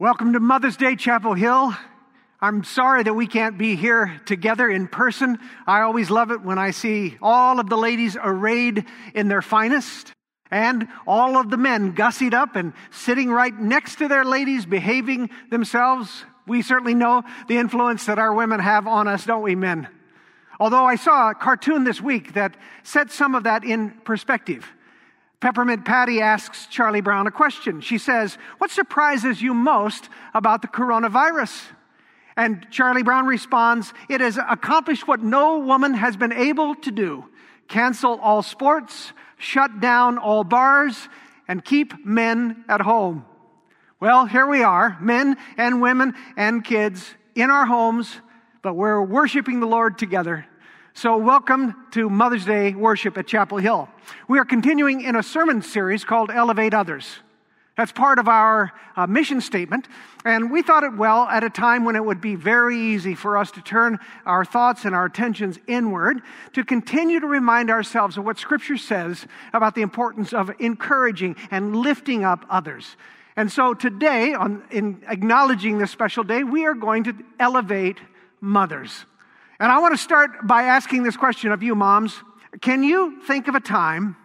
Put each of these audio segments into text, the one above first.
Welcome to Mother's Day, Chapel Hill. I'm sorry that we can't be here together in person. I always love it when I see all of the ladies arrayed in their finest and all of the men gussied up and sitting right next to their ladies, behaving themselves. We certainly know the influence that our women have on us, don't we, men? Although I saw a cartoon this week that set some of that in perspective. Peppermint Patty asks Charlie Brown a question. She says, What surprises you most about the coronavirus? And Charlie Brown responds, It has accomplished what no woman has been able to do cancel all sports, shut down all bars, and keep men at home. Well, here we are, men and women and kids in our homes, but we're worshiping the Lord together. So, welcome to Mother's Day worship at Chapel Hill. We are continuing in a sermon series called Elevate Others. That's part of our uh, mission statement. And we thought it well at a time when it would be very easy for us to turn our thoughts and our attentions inward to continue to remind ourselves of what Scripture says about the importance of encouraging and lifting up others. And so today, on, in acknowledging this special day, we are going to elevate mothers. And I want to start by asking this question of you, moms. Can you think of a time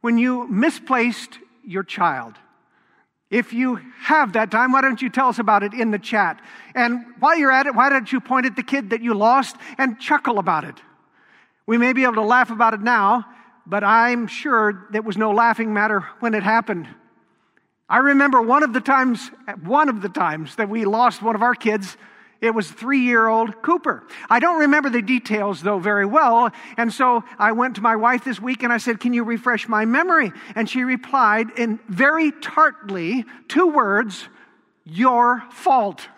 when you misplaced your child? If you have that time, why don't you tell us about it in the chat? And while you're at it, why don't you point at the kid that you lost and chuckle about it? We may be able to laugh about it now, but I'm sure there was no laughing matter when it happened. I remember one of the times, one of the times that we lost one of our kids it was three year old Cooper. I don't remember the details though very well. And so I went to my wife this week and I said, Can you refresh my memory? And she replied in very tartly two words, Your fault.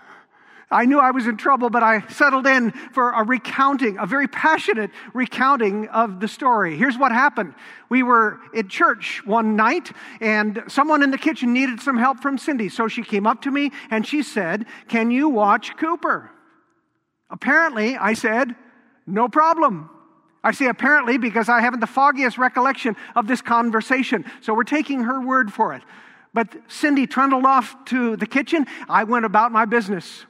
I knew I was in trouble, but I settled in for a recounting, a very passionate recounting of the story. Here's what happened. We were at church one night, and someone in the kitchen needed some help from Cindy. So she came up to me and she said, Can you watch Cooper? Apparently, I said, No problem. I say apparently because I haven't the foggiest recollection of this conversation. So we're taking her word for it. But Cindy trundled off to the kitchen. I went about my business.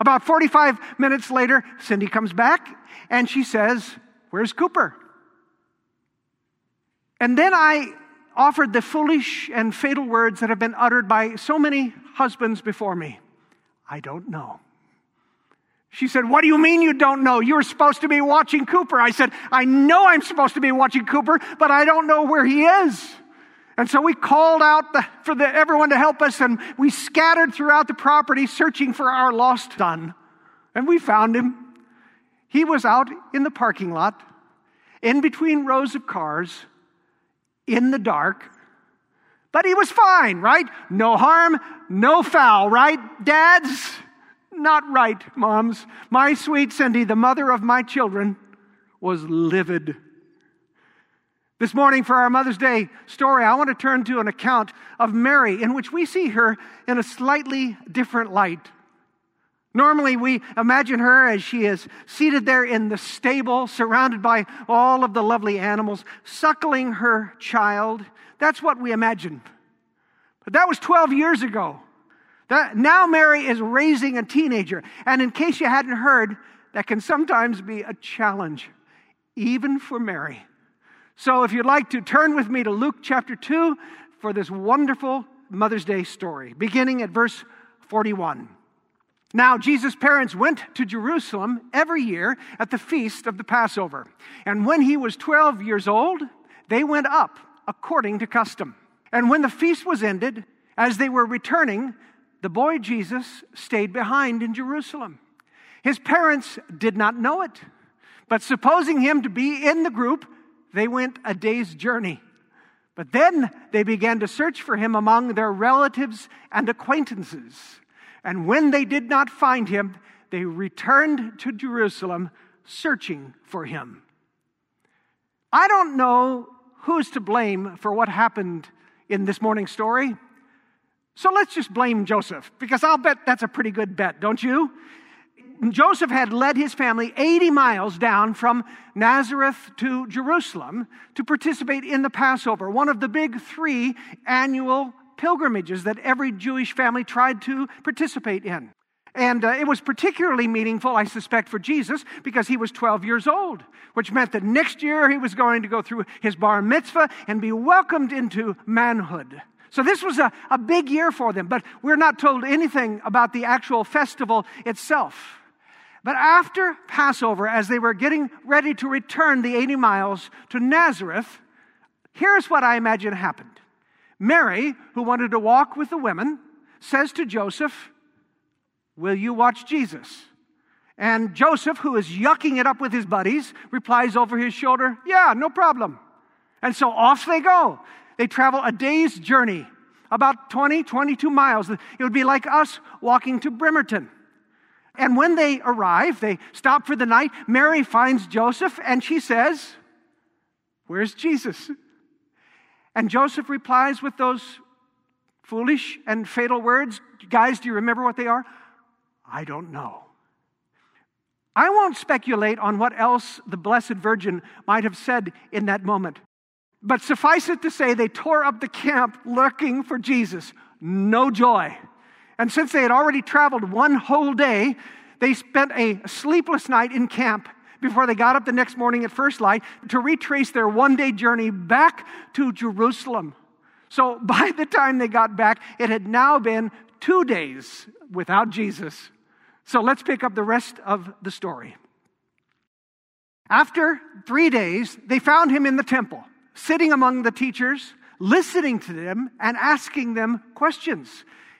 About 45 minutes later, Cindy comes back and she says, Where's Cooper? And then I offered the foolish and fatal words that have been uttered by so many husbands before me I don't know. She said, What do you mean you don't know? You were supposed to be watching Cooper. I said, I know I'm supposed to be watching Cooper, but I don't know where he is. And so we called out the, for the, everyone to help us, and we scattered throughout the property searching for our lost son. And we found him. He was out in the parking lot, in between rows of cars, in the dark. But he was fine, right? No harm, no foul, right, dads? Not right, moms. My sweet Cindy, the mother of my children, was livid. This morning, for our Mother's Day story, I want to turn to an account of Mary in which we see her in a slightly different light. Normally, we imagine her as she is seated there in the stable, surrounded by all of the lovely animals, suckling her child. That's what we imagine. But that was 12 years ago. That, now, Mary is raising a teenager. And in case you hadn't heard, that can sometimes be a challenge, even for Mary. So, if you'd like to turn with me to Luke chapter 2 for this wonderful Mother's Day story, beginning at verse 41. Now, Jesus' parents went to Jerusalem every year at the feast of the Passover. And when he was 12 years old, they went up according to custom. And when the feast was ended, as they were returning, the boy Jesus stayed behind in Jerusalem. His parents did not know it, but supposing him to be in the group, they went a day's journey. But then they began to search for him among their relatives and acquaintances. And when they did not find him, they returned to Jerusalem searching for him. I don't know who's to blame for what happened in this morning's story. So let's just blame Joseph, because I'll bet that's a pretty good bet, don't you? Joseph had led his family 80 miles down from Nazareth to Jerusalem to participate in the Passover, one of the big three annual pilgrimages that every Jewish family tried to participate in. And uh, it was particularly meaningful, I suspect, for Jesus because he was 12 years old, which meant that next year he was going to go through his bar mitzvah and be welcomed into manhood. So this was a, a big year for them, but we're not told anything about the actual festival itself. But after Passover, as they were getting ready to return the 80 miles to Nazareth, here's what I imagine happened. Mary, who wanted to walk with the women, says to Joseph, Will you watch Jesus? And Joseph, who is yucking it up with his buddies, replies over his shoulder, Yeah, no problem. And so off they go. They travel a day's journey, about 20, 22 miles. It would be like us walking to Bremerton. And when they arrive, they stop for the night. Mary finds Joseph and she says, Where's Jesus? And Joseph replies with those foolish and fatal words. Guys, do you remember what they are? I don't know. I won't speculate on what else the Blessed Virgin might have said in that moment. But suffice it to say, they tore up the camp looking for Jesus. No joy. And since they had already traveled one whole day, they spent a sleepless night in camp before they got up the next morning at first light to retrace their one day journey back to Jerusalem. So by the time they got back, it had now been two days without Jesus. So let's pick up the rest of the story. After three days, they found him in the temple sitting among the teachers, listening to them, and asking them questions.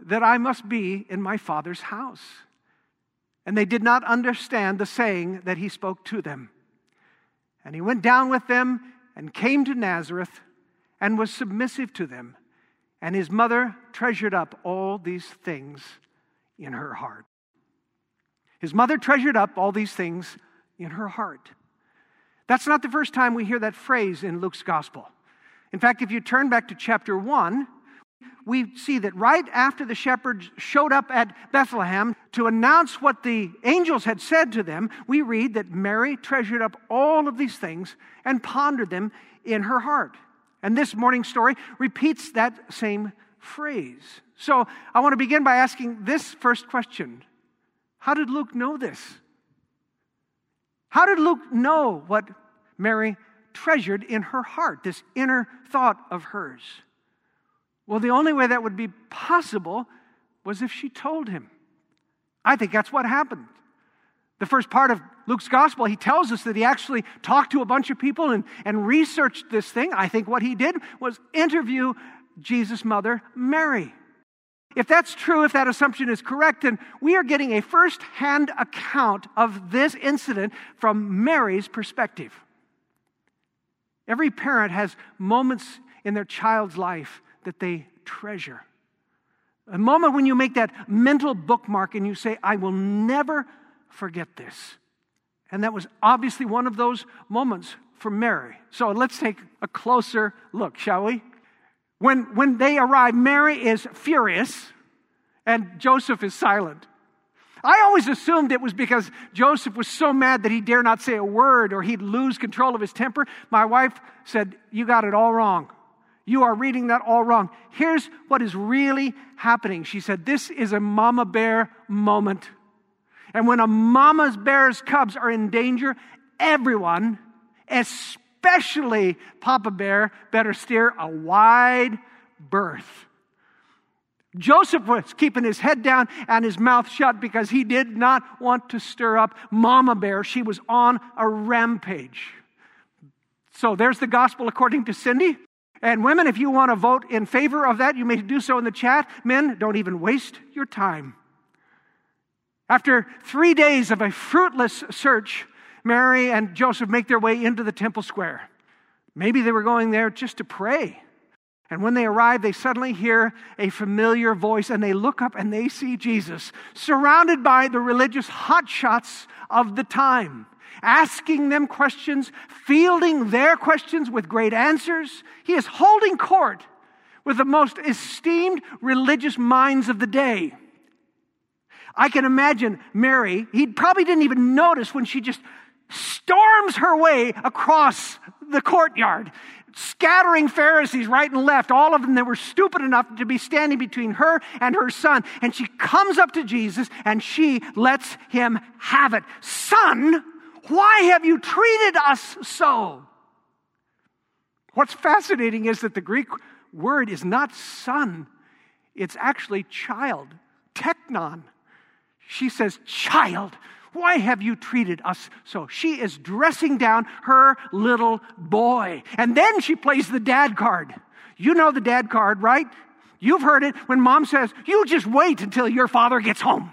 that I must be in my Father's house? And they did not understand the saying that he spoke to them. And he went down with them and came to Nazareth and was submissive to them. And his mother treasured up all these things in her heart. His mother treasured up all these things in her heart. That's not the first time we hear that phrase in Luke's gospel. In fact, if you turn back to chapter 1, we see that right after the shepherds showed up at Bethlehem to announce what the angels had said to them, we read that Mary treasured up all of these things and pondered them in her heart. And this morning story repeats that same phrase. So I want to begin by asking this first question How did Luke know this? How did Luke know what Mary treasured in her heart, this inner thought of hers. Well, the only way that would be possible was if she told him. I think that's what happened. The first part of Luke's gospel, he tells us that he actually talked to a bunch of people and, and researched this thing. I think what he did was interview Jesus' mother, Mary. If that's true, if that assumption is correct, then we are getting a first hand account of this incident from Mary's perspective. Every parent has moments in their child's life that they treasure. A moment when you make that mental bookmark and you say, I will never forget this. And that was obviously one of those moments for Mary. So let's take a closer look, shall we? When, when they arrive, Mary is furious and Joseph is silent. I always assumed it was because Joseph was so mad that he dare not say a word or he'd lose control of his temper. My wife said, You got it all wrong. You are reading that all wrong. Here's what is really happening. She said, This is a mama bear moment. And when a mama bear's cubs are in danger, everyone, especially Papa Bear, better steer a wide berth. Joseph was keeping his head down and his mouth shut because he did not want to stir up Mama Bear. She was on a rampage. So there's the gospel according to Cindy. And women, if you want to vote in favor of that, you may do so in the chat. Men, don't even waste your time. After three days of a fruitless search, Mary and Joseph make their way into the temple square. Maybe they were going there just to pray. And when they arrive, they suddenly hear a familiar voice and they look up and they see Jesus surrounded by the religious hotshots of the time, asking them questions, fielding their questions with great answers. He is holding court with the most esteemed religious minds of the day. I can imagine Mary, he probably didn't even notice when she just storms her way across the courtyard, scattering Pharisees right and left, all of them that were stupid enough to be standing between her and her son. And she comes up to Jesus and she lets him have it. Son, why have you treated us so? What's fascinating is that the Greek word is not son, it's actually child, teknon. She says, Child, why have you treated us so? She is dressing down her little boy. And then she plays the dad card. You know the dad card, right? You've heard it when mom says, You just wait until your father gets home.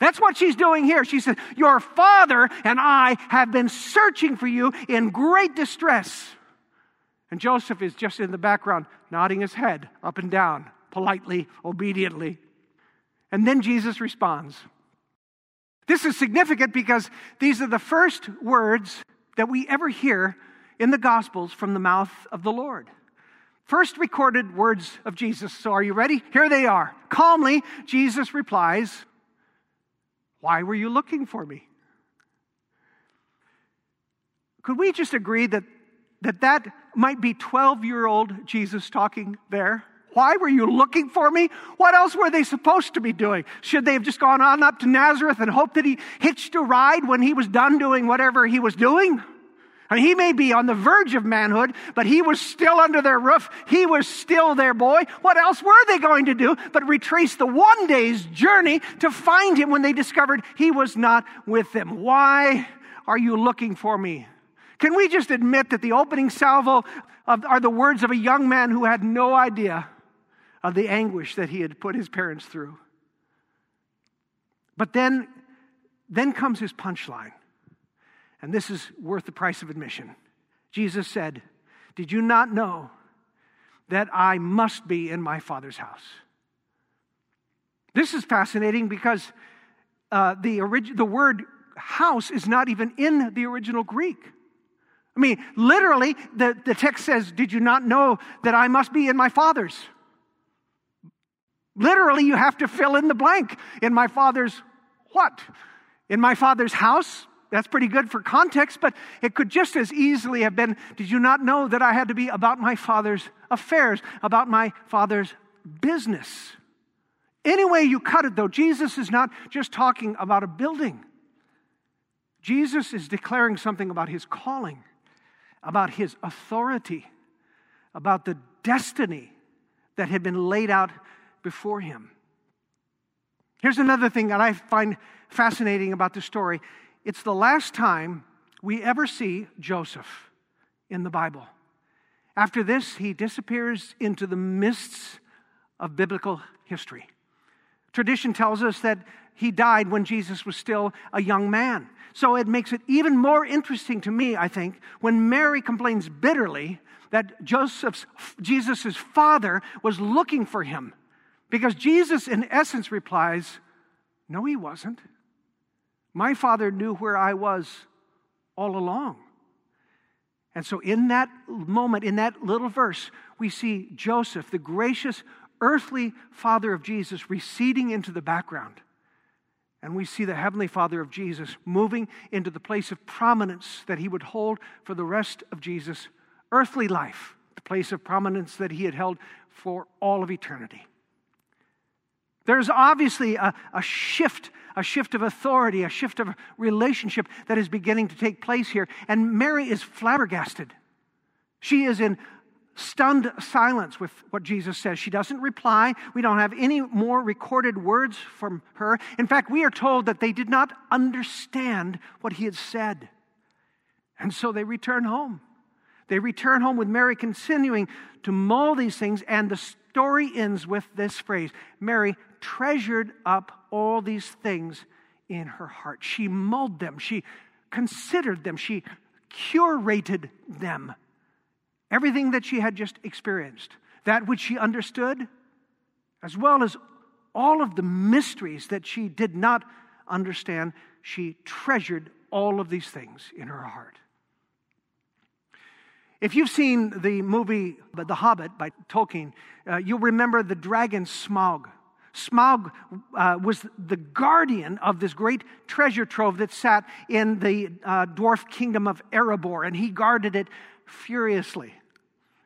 That's what she's doing here. She says, Your father and I have been searching for you in great distress. And Joseph is just in the background, nodding his head up and down, politely, obediently. And then Jesus responds. This is significant because these are the first words that we ever hear in the Gospels from the mouth of the Lord. First recorded words of Jesus. So are you ready? Here they are. Calmly, Jesus replies, Why were you looking for me? Could we just agree that that, that might be 12 year old Jesus talking there? Why were you looking for me? What else were they supposed to be doing? Should they have just gone on up to Nazareth and hoped that he hitched a ride when he was done doing whatever he was doing? I mean, he may be on the verge of manhood, but he was still under their roof. He was still their boy. What else were they going to do but retrace the one day's journey to find him when they discovered he was not with them? Why are you looking for me? Can we just admit that the opening salvo of, are the words of a young man who had no idea of the anguish that he had put his parents through. But then, then comes his punchline. And this is worth the price of admission. Jesus said, Did you not know that I must be in my Father's house? This is fascinating because uh, the, orig- the word house is not even in the original Greek. I mean, literally, the, the text says, Did you not know that I must be in my Father's? Literally, you have to fill in the blank. In my father's what? In my father's house? That's pretty good for context, but it could just as easily have been Did you not know that I had to be about my father's affairs, about my father's business? Any way you cut it, though, Jesus is not just talking about a building. Jesus is declaring something about his calling, about his authority, about the destiny that had been laid out before him. Here's another thing that I find fascinating about the story it's the last time we ever see Joseph in the Bible. After this, he disappears into the mists of biblical history. Tradition tells us that he died when Jesus was still a young man. So it makes it even more interesting to me, I think, when Mary complains bitterly that Joseph's Jesus' father was looking for him. Because Jesus, in essence, replies, No, he wasn't. My father knew where I was all along. And so, in that moment, in that little verse, we see Joseph, the gracious earthly father of Jesus, receding into the background. And we see the heavenly father of Jesus moving into the place of prominence that he would hold for the rest of Jesus' earthly life, the place of prominence that he had held for all of eternity. There's obviously a, a shift, a shift of authority, a shift of relationship that is beginning to take place here. And Mary is flabbergasted. She is in stunned silence with what Jesus says. She doesn't reply. We don't have any more recorded words from her. In fact, we are told that they did not understand what he had said. And so they return home. They return home with Mary continuing to mull these things, and the story ends with this phrase Mary treasured up all these things in her heart. She mulled them, she considered them, she curated them. Everything that she had just experienced that which she understood, as well as all of the mysteries that she did not understand. She treasured all of these things in her heart. If you've seen the movie The Hobbit by Tolkien, uh, you'll remember the dragon Smaug. Smaug uh, was the guardian of this great treasure trove that sat in the uh, dwarf kingdom of Erebor, and he guarded it furiously.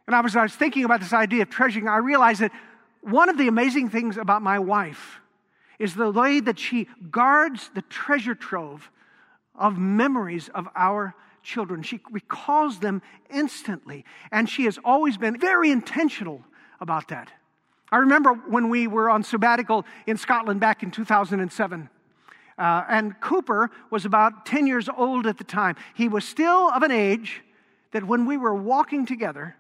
And I was, I was thinking about this idea of treasuring, I realized that one of the amazing things about my wife is the way that she guards the treasure trove of memories of our children. She recalls them instantly, and she has always been very intentional about that. I remember when we were on sabbatical in Scotland back in 2007. Uh, and Cooper was about 10 years old at the time. He was still of an age that when we were walking together,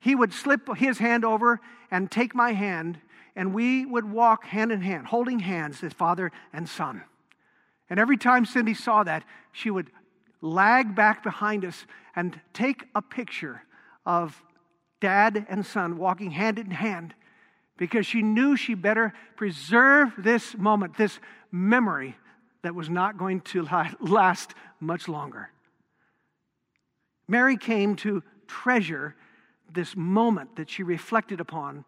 he would slip his hand over and take my hand, and we would walk hand in hand, holding hands as father and son. And every time Cindy saw that, she would lag back behind us and take a picture of dad and son walking hand in hand because she knew she better preserve this moment, this memory that was not going to last much longer. Mary came to treasure this moment that she reflected upon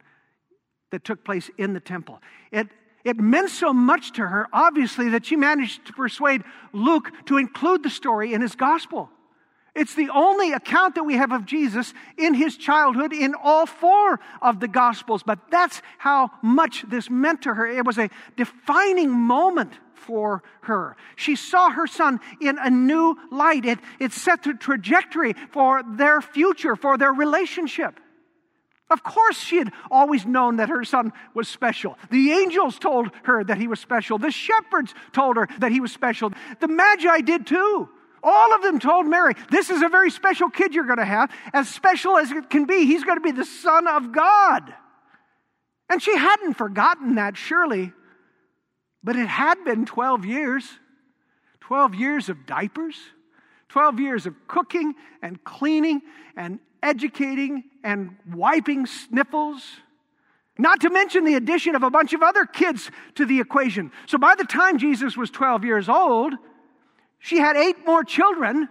that took place in the temple. It, it meant so much to her, obviously, that she managed to persuade Luke to include the story in his gospel. It's the only account that we have of Jesus in his childhood in all four of the Gospels, but that's how much this meant to her. It was a defining moment for her. She saw her son in a new light. It, it set the trajectory for their future, for their relationship. Of course, she had always known that her son was special. The angels told her that he was special. The shepherds told her that he was special. The Magi did too. All of them told Mary, This is a very special kid you're going to have. As special as it can be, he's going to be the Son of God. And she hadn't forgotten that, surely. But it had been 12 years 12 years of diapers, 12 years of cooking and cleaning and educating and wiping sniffles. Not to mention the addition of a bunch of other kids to the equation. So by the time Jesus was 12 years old, she had eight more children.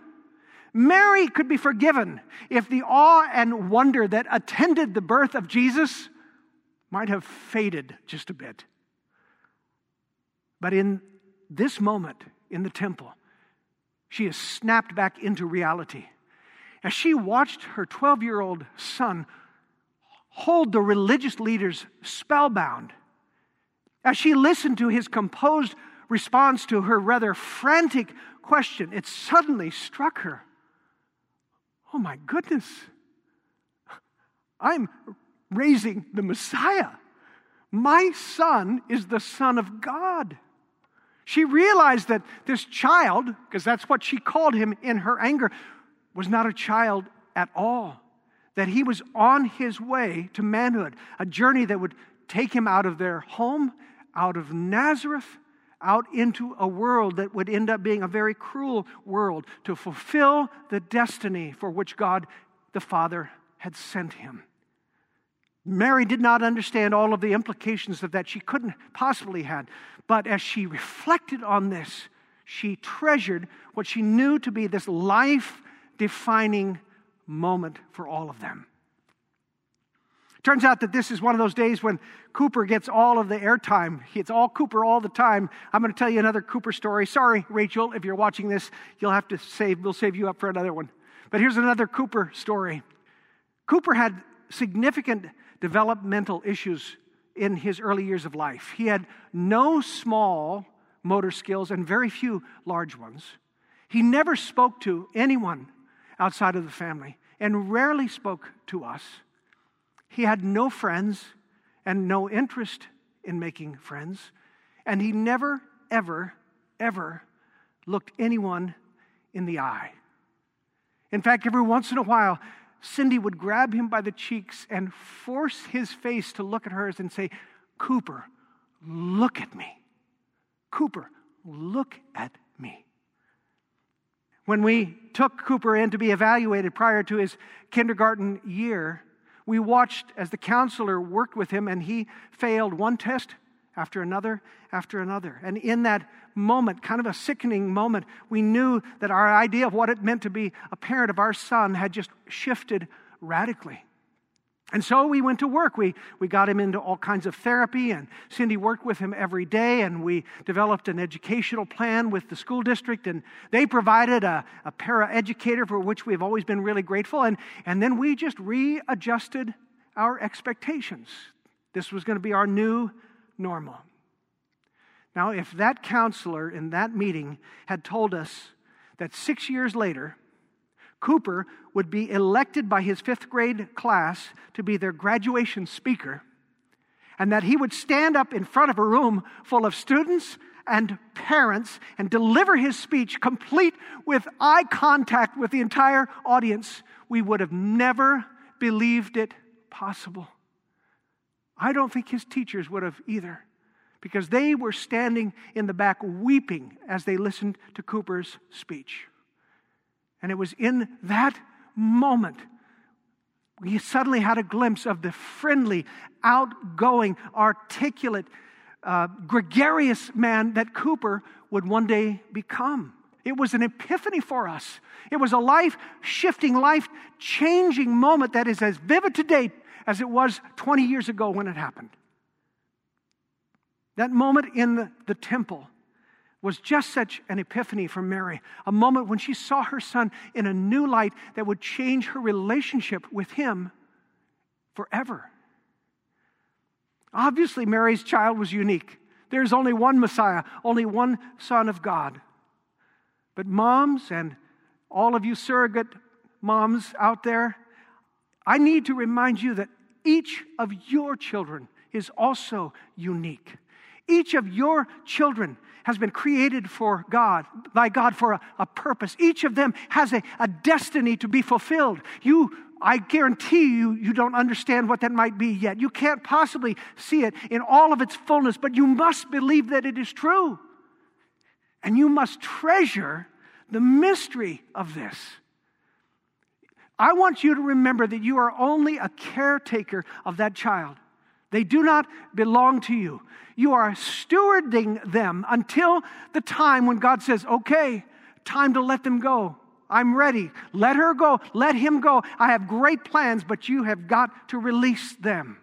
Mary could be forgiven if the awe and wonder that attended the birth of Jesus might have faded just a bit. But in this moment in the temple, she is snapped back into reality. As she watched her 12 year old son hold the religious leaders spellbound, as she listened to his composed response to her rather frantic question, it suddenly struck her oh my goodness, I'm raising the Messiah. My son is the Son of God. She realized that this child, because that's what she called him in her anger, was not a child at all. That he was on his way to manhood, a journey that would take him out of their home, out of Nazareth, out into a world that would end up being a very cruel world to fulfill the destiny for which God the Father had sent him. Mary did not understand all of the implications of that. She couldn't possibly had. But as she reflected on this, she treasured what she knew to be this life defining moment for all of them. Turns out that this is one of those days when Cooper gets all of the airtime. It's all Cooper all the time. I'm going to tell you another Cooper story. Sorry, Rachel, if you're watching this, you'll have to save, we'll save you up for another one. But here's another Cooper story. Cooper had significant developmental issues in his early years of life. He had no small motor skills and very few large ones. He never spoke to anyone outside of the family and rarely spoke to us. He had no friends and no interest in making friends. And he never, ever, ever looked anyone in the eye. In fact, every once in a while, Cindy would grab him by the cheeks and force his face to look at hers and say, Cooper, look at me. Cooper, look at me. When we took Cooper in to be evaluated prior to his kindergarten year, We watched as the counselor worked with him, and he failed one test after another after another. And in that moment, kind of a sickening moment, we knew that our idea of what it meant to be a parent of our son had just shifted radically. And so we went to work. We, we got him into all kinds of therapy, and Cindy worked with him every day, and we developed an educational plan with the school district, and they provided a, a para educator for which we've always been really grateful. And, and then we just readjusted our expectations. This was going to be our new normal. Now, if that counselor in that meeting had told us that six years later, Cooper would be elected by his fifth grade class to be their graduation speaker, and that he would stand up in front of a room full of students and parents and deliver his speech complete with eye contact with the entire audience, we would have never believed it possible. I don't think his teachers would have either, because they were standing in the back weeping as they listened to Cooper's speech. And it was in that moment we suddenly had a glimpse of the friendly, outgoing, articulate, uh, gregarious man that Cooper would one day become. It was an epiphany for us. It was a life shifting, life changing moment that is as vivid today as it was 20 years ago when it happened. That moment in the, the temple was just such an epiphany for Mary, a moment when she saw her son in a new light that would change her relationship with him forever. Obviously, Mary's child was unique. There's only one Messiah, only one Son of God. But moms and all of you surrogate moms out there, I need to remind you that each of your children is also unique. Each of your children has been created for God, by God for a, a purpose. Each of them has a, a destiny to be fulfilled. You, I guarantee you, you don't understand what that might be yet. You can't possibly see it in all of its fullness, but you must believe that it is true. And you must treasure the mystery of this. I want you to remember that you are only a caretaker of that child. They do not belong to you. You are stewarding them until the time when God says, okay, time to let them go. I'm ready. Let her go. Let him go. I have great plans, but you have got to release them.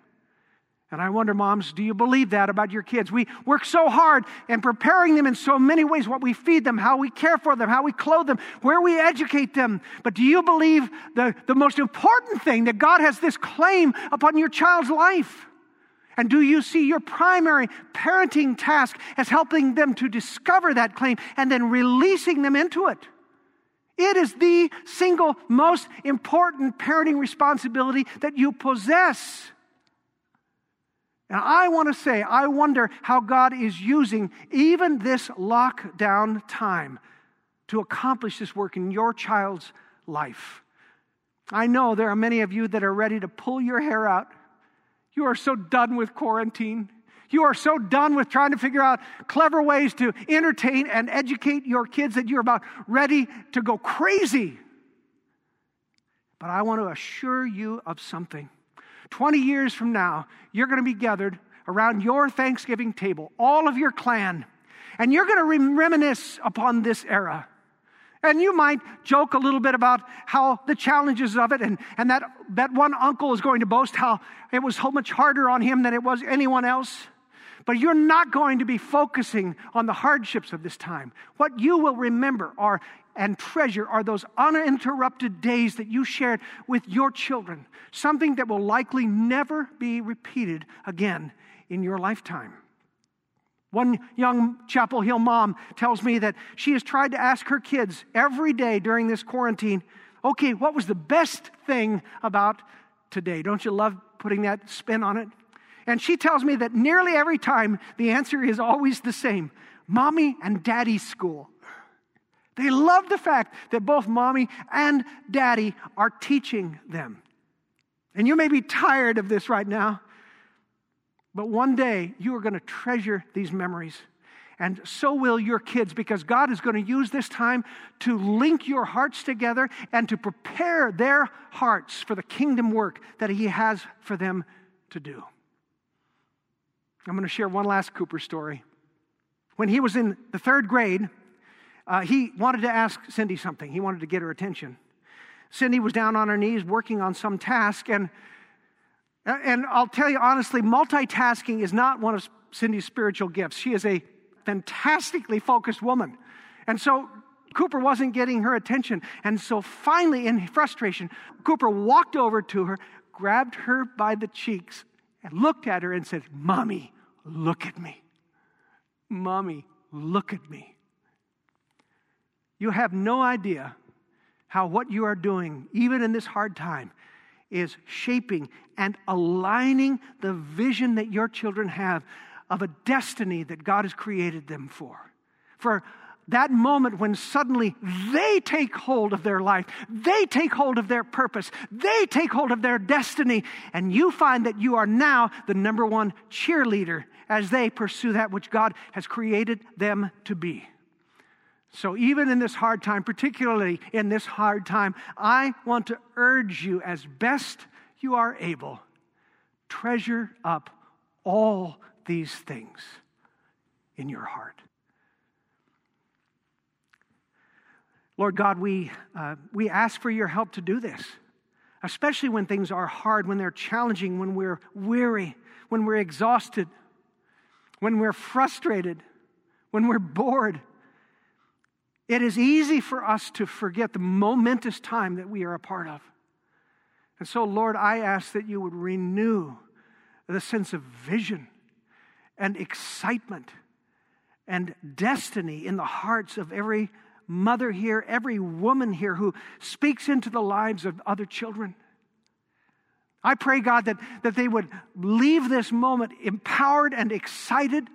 And I wonder, moms, do you believe that about your kids? We work so hard in preparing them in so many ways what we feed them, how we care for them, how we clothe them, where we educate them. But do you believe the, the most important thing that God has this claim upon your child's life? And do you see your primary parenting task as helping them to discover that claim and then releasing them into it? It is the single most important parenting responsibility that you possess. And I want to say, I wonder how God is using even this lockdown time to accomplish this work in your child's life. I know there are many of you that are ready to pull your hair out you are so done with quarantine. You are so done with trying to figure out clever ways to entertain and educate your kids that you're about ready to go crazy. But I want to assure you of something. 20 years from now, you're going to be gathered around your Thanksgiving table, all of your clan, and you're going to reminisce upon this era. And you might joke a little bit about how the challenges of it, and, and that, that one uncle is going to boast how it was so much harder on him than it was anyone else. But you're not going to be focusing on the hardships of this time. What you will remember are and treasure are those uninterrupted days that you shared with your children, something that will likely never be repeated again in your lifetime. One young Chapel Hill mom tells me that she has tried to ask her kids every day during this quarantine, okay, what was the best thing about today? Don't you love putting that spin on it? And she tells me that nearly every time the answer is always the same mommy and daddy school. They love the fact that both mommy and daddy are teaching them. And you may be tired of this right now. But one day, you are going to treasure these memories. And so will your kids because God is going to use this time to link your hearts together and to prepare their hearts for the kingdom work that He has for them to do. I'm going to share one last Cooper story. When he was in the third grade, uh, he wanted to ask Cindy something. He wanted to get her attention. Cindy was down on her knees working on some task, and, and I'll tell you honestly, multitasking is not one of Cindy's spiritual gifts. She is a fantastically focused woman. And so Cooper wasn't getting her attention. And so finally, in frustration, Cooper walked over to her, grabbed her by the cheeks, and looked at her and said, Mommy, look at me. Mommy, look at me. You have no idea how what you are doing, even in this hard time, is shaping and aligning the vision that your children have of a destiny that God has created them for. For that moment when suddenly they take hold of their life, they take hold of their purpose, they take hold of their destiny, and you find that you are now the number one cheerleader as they pursue that which God has created them to be. So, even in this hard time, particularly in this hard time, I want to urge you as best you are able treasure up all these things in your heart. Lord God, we, uh, we ask for your help to do this, especially when things are hard, when they're challenging, when we're weary, when we're exhausted, when we're frustrated, when we're bored. It is easy for us to forget the momentous time that we are a part of. And so, Lord, I ask that you would renew the sense of vision and excitement and destiny in the hearts of every mother here, every woman here who speaks into the lives of other children. I pray, God, that, that they would leave this moment empowered and excited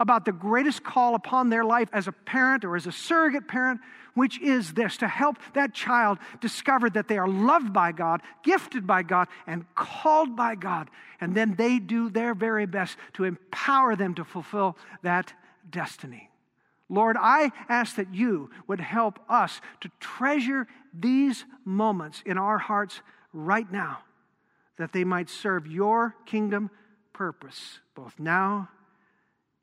about the greatest call upon their life as a parent or as a surrogate parent, which is this to help that child discover that they are loved by God, gifted by God, and called by God. And then they do their very best to empower them to fulfill that destiny. Lord, I ask that you would help us to treasure these moments in our hearts right now, that they might serve your kingdom purpose, both now